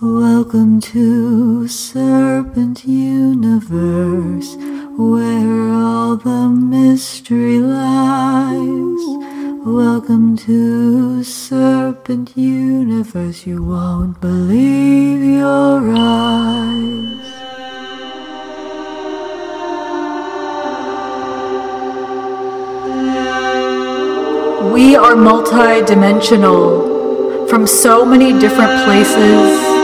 Welcome to Serpent Universe, where all the mystery lies. Welcome to Serpent Universe, you won't believe your eyes. We are multi-dimensional from so many different places,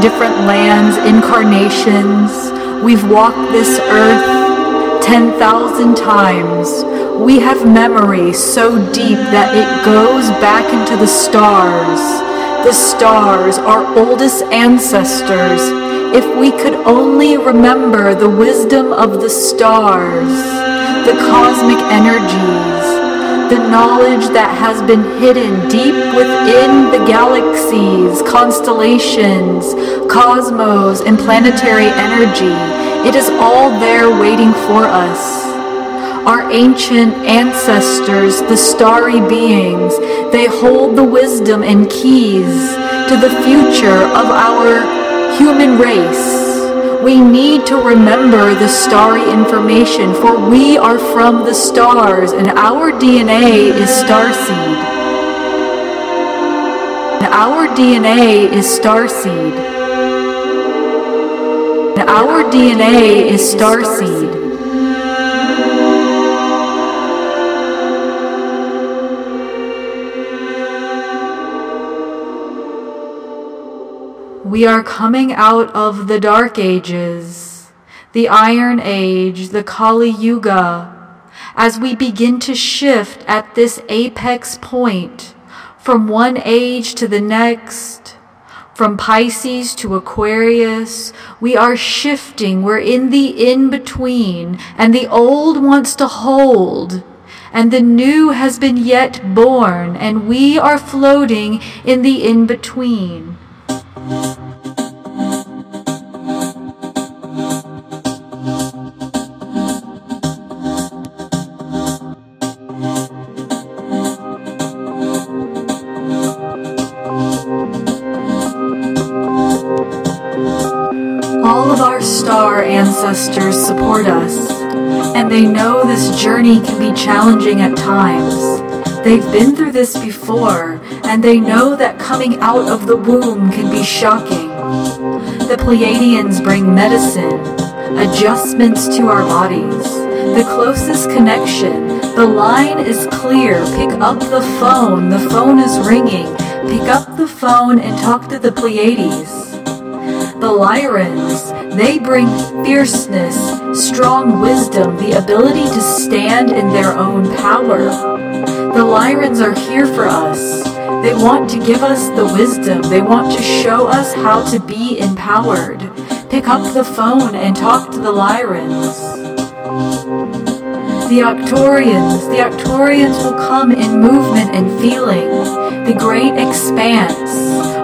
different lands, incarnations. We've walked this earth 10,000 times. We have memory so deep that it goes back into the stars. The stars, our oldest ancestors. If we could only remember the wisdom of the stars, the cosmic energies, the knowledge that has been hidden deep within the galaxies, constellations, cosmos, and planetary energy. It is all there waiting for us. Our ancient ancestors, the starry beings, they hold the wisdom and keys to the future of our human race. We need to remember the starry information, for we are from the stars and our DNA is starseed. And Our DNA is starseed. And Our DNA is starseed. We are coming out of the Dark Ages, the Iron Age, the Kali Yuga, as we begin to shift at this apex point from one age to the next, from Pisces to Aquarius, we are shifting. We're in the in between, and the old wants to hold and the new has been yet born, and we are floating in the in between. All of our star ancestors support us, and they know this journey can be challenging at times. They've been through this before, and they know that coming out of the womb can be shocking. The Pleiadians bring medicine, adjustments to our bodies, the closest connection. The line is clear. Pick up the phone. The phone is ringing. Pick up the phone and talk to the Pleiades. The Lyrans, they bring fierceness, strong wisdom, the ability to stand in their own power. The Lyrans are here for us. They want to give us the wisdom. They want to show us how to be empowered. Pick up the phone and talk to the Lyrans. The Arcturians, the Arcturians will come in movement and feeling. The great expanse,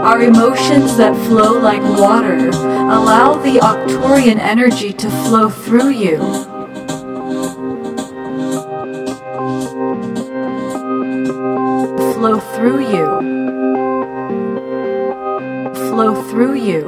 our emotions that flow like water, allow the Arcturian energy to flow through you. Flow through you. Through you.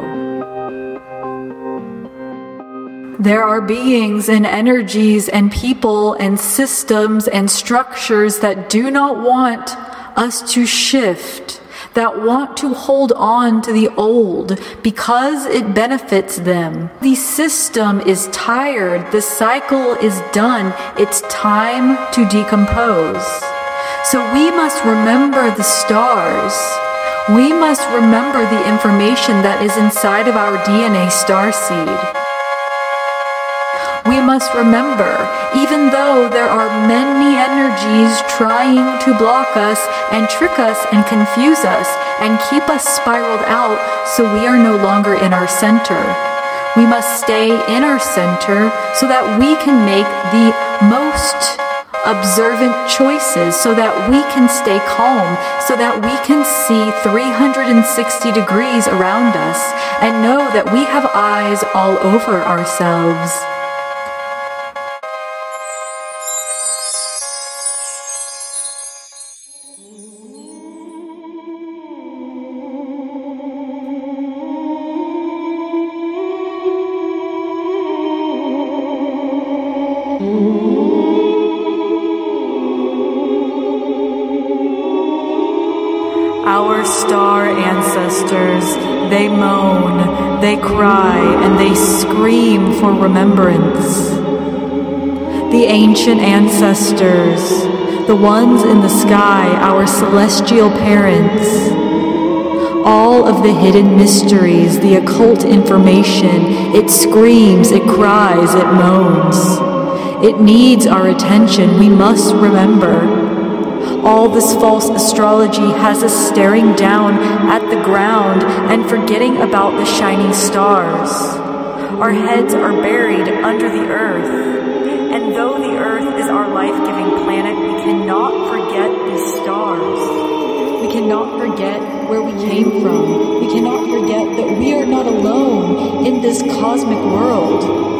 There are beings and energies and people and systems and structures that do not want us to shift, that want to hold on to the old because it benefits them. The system is tired, the cycle is done, it's time to decompose. So we must remember the stars. We must remember the information that is inside of our DNA starseed. We must remember, even though there are many energies trying to block us and trick us and confuse us and keep us spiraled out so we are no longer in our center. We must stay in our center so that we can make the most observant choices so that we can stay calm, so that we can see 360 degrees around us and know that we have eyes all over ourselves. Our star ancestors, they moan, they cry, and they scream for remembrance. The ancient ancestors, the ones in the sky, our celestial parents, all of the hidden mysteries, the occult information, it screams, it cries, it moans. It needs our attention. We must remember. All this false astrology has us staring down at the ground and forgetting about the shining stars. Our heads are buried under the earth, and though the earth is our life giving planet, we cannot forget the stars. We cannot forget where we came from. We cannot forget that we are not alone in this cosmic world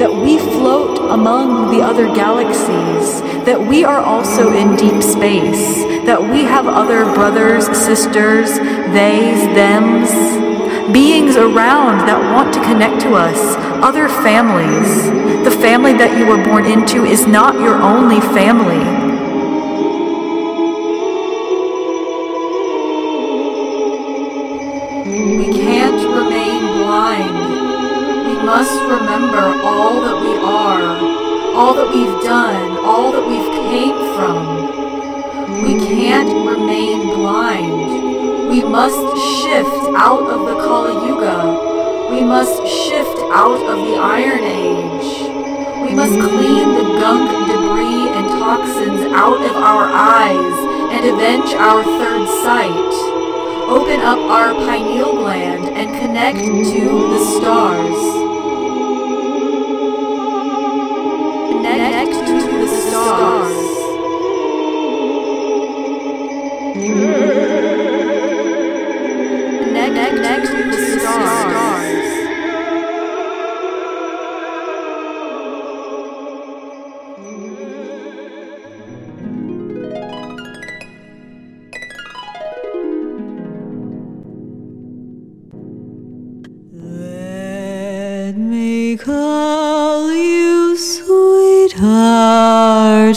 that we float among the other galaxies, that we are also in deep space, that we have other brothers, sisters, theys, thems, beings around that want to connect to us, other families. The family that you were born into is not your only family. From. We can't remain blind. We must shift out of the Kali Yuga. We must shift out of the Iron Age. We must clean the gunk, debris, and toxins out of our eyes and avenge our third sight. Open up our pineal gland and connect to the stars.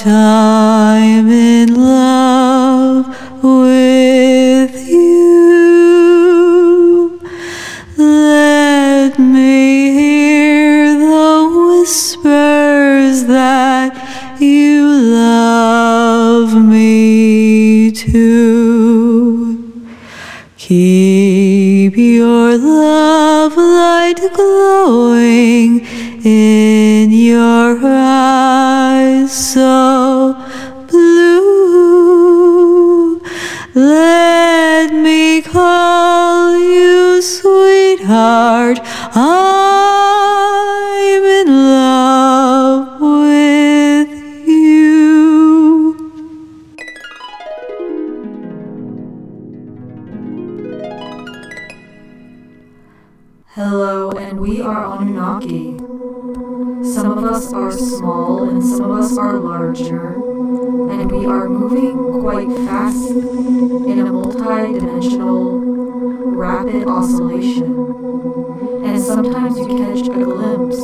I'm in love with you. Let me hear the whispers that you love me too. Keep your love light glowing in your eyes so blue. Let me call you sweetheart. I'm small and some of us are larger, and we are moving quite fast in a multi-dimensional rapid oscillation. And sometimes you catch a glimpse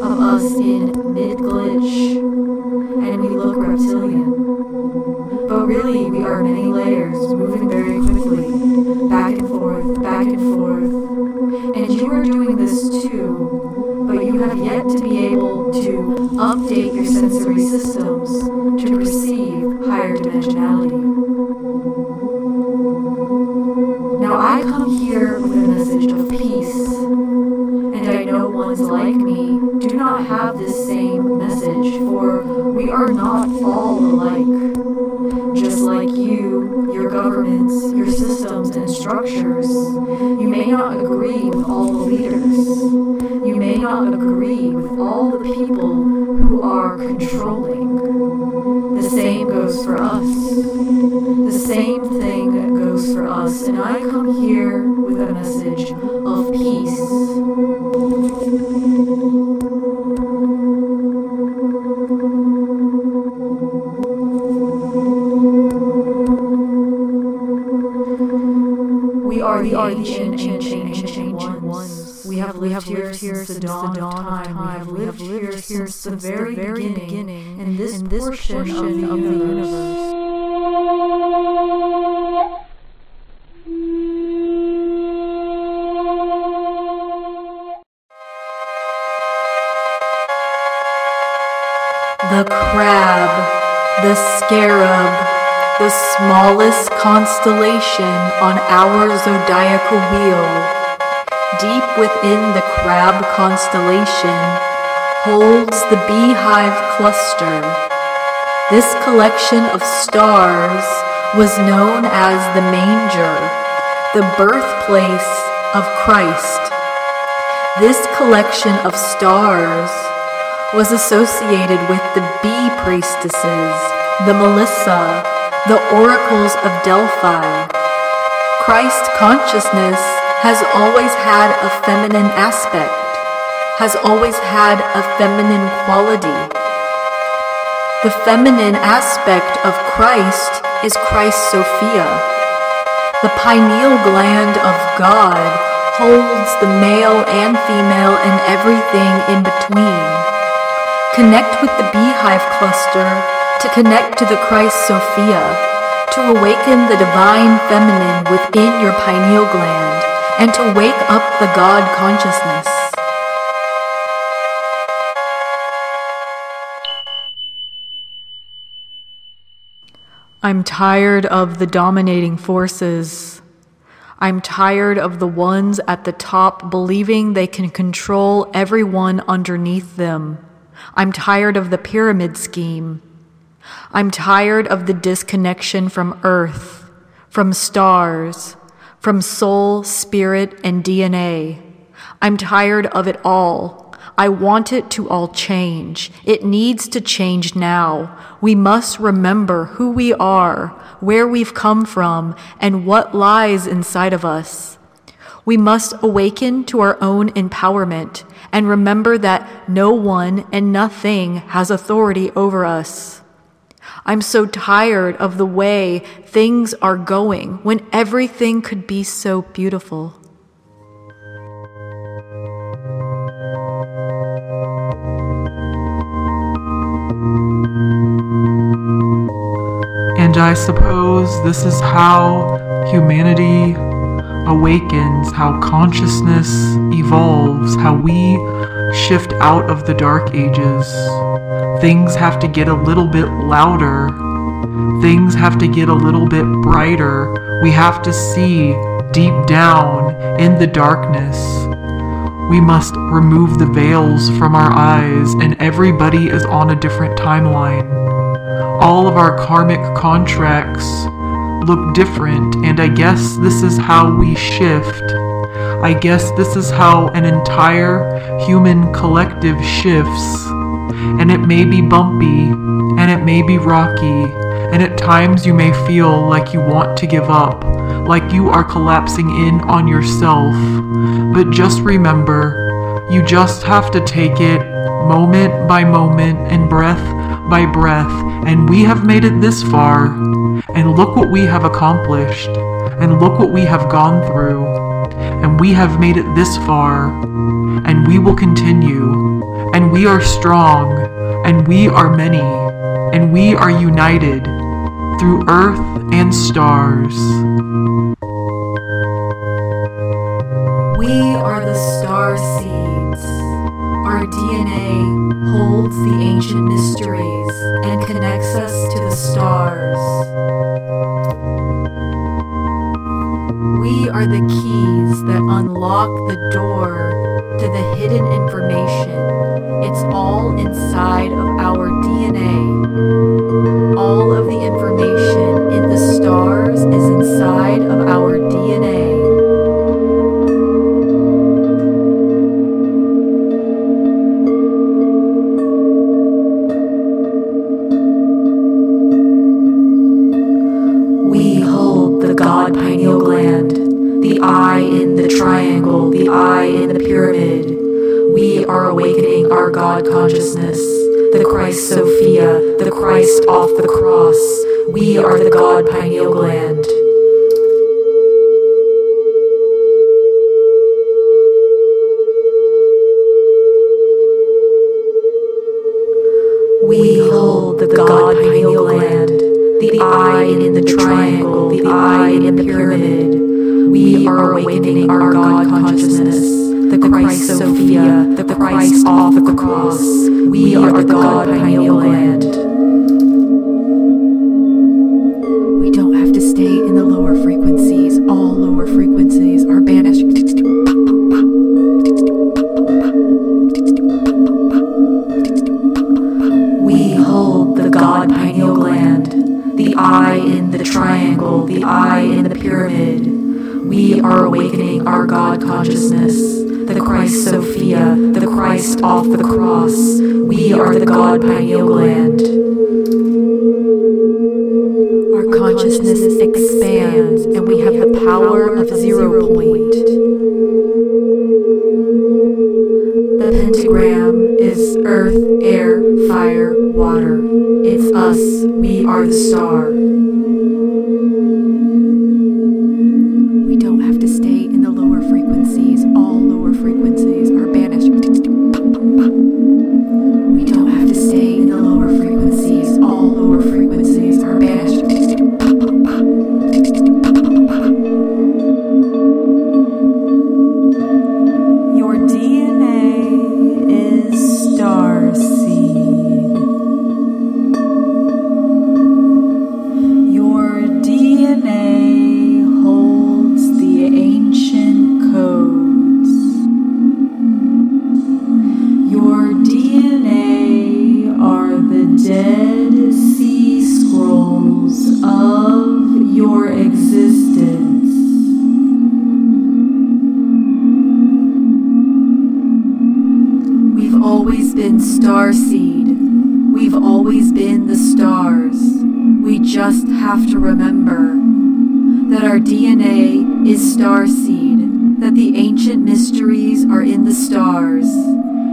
of us in mid-glitch, and we look reptilian. But really, we are many layers, moving very quickly, back and forth, back and forth. And you are doing this too, have yet to be able to update your sensory systems to perceive higher dimensionality. Now, I come here with a message of peace, and I know ones like me do not have this same message, for we are not all alike. Just like you, your governments, your systems and structures, you may not agree with all the leaders. Not agree with all the people who are controlling. The same goes for us. The same thing goes for us, and I come here with a message very, very beginning, beginning in this, in this portion, portion of the universe. Of the universe. The crab, the scarab, the smallest constellation on our zodiacal wheel. Deep within the crab constellation holds the beehive cluster. This collection of stars was known as the manger, the birthplace of Christ. This collection of stars was associated with the bee priestesses, the Melissa, the oracles of Delphi. Christ consciousness has always had a feminine aspect, has always had a feminine quality. The feminine aspect of Christ is Christ Sophia. The pineal gland of God holds the male and female and everything in between. Connect with the beehive cluster to connect to the Christ Sophia, to awaken the divine feminine within your pineal gland, and to wake up the God consciousness. I'm tired of the dominating forces. I'm tired of the ones at the top believing they can control everyone underneath them. I'm tired of the pyramid scheme. I'm tired of the disconnection from earth, from stars, from soul, spirit, and DNA. I'm tired of it all. I want it to all change. It needs to change now. We must remember who we are, where we've come from, and what lies inside of us. We must awaken to our own empowerment and remember that no one and nothing has authority over us. I'm so tired of the way things are going when everything could be so beautiful. And I suppose this is how humanity awakens, how consciousness evolves, how we shift out of the dark ages. Things have to get a little bit louder. Things have to get a little bit brighter. We have to see deep down in the darkness. We must remove the veils from our eyes, and everybody is on a different timeline all of our karmic contracts look different, and I guess this is how we shift. I guess this is how an entire human collective shifts. And it may be bumpy, and it may be rocky, and at times you may feel like you want to give up, like you are collapsing in on yourself. But just remember, you just have to take it moment by moment and breath by breath, and we have made it this far. And look what we have accomplished, and look what we have gone through. And we have made it this far, and we will continue. And we are strong, and we are many, and we are united through earth and stars. We are the star seeds. Our DNA holds the ancient mysteries and connects us to the stars. We are the keys that unlock the door to the hidden information. It's all inside of The God pineal gland. We hold the God pineal gland, the eye in the triangle, the eye in the pyramid. We are awakening our God consciousness, the Christ Sophia, the Christ off the cross. We are the God pineal gland. All lower frequencies are banished. We hold the God pineal gland, the eye in the triangle, the eye in the pyramid. We are awakening our God consciousness, the Christ Sophia, the Christ off the cross. We are the God pineal gland. Power of zero point. The pentagram is earth, air, fire, water. It's us. We are the star. DNA is star seed, that the ancient mysteries are in the stars.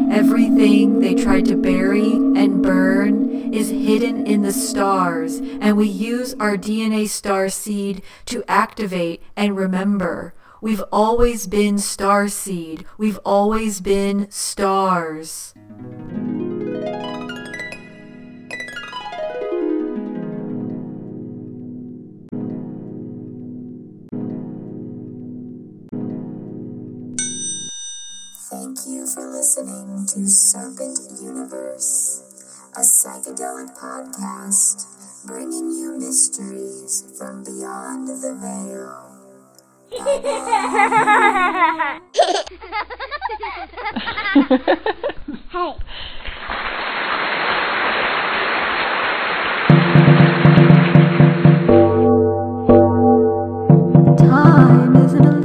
Everything they tried to bury and burn is hidden in the stars, and we use our DNA star seed to activate and remember. We've always been star seed. We've always been stars. Thank you for listening to Serpent Universe, a psychedelic podcast bringing you mysteries from beyond the veil. Time is an illusion.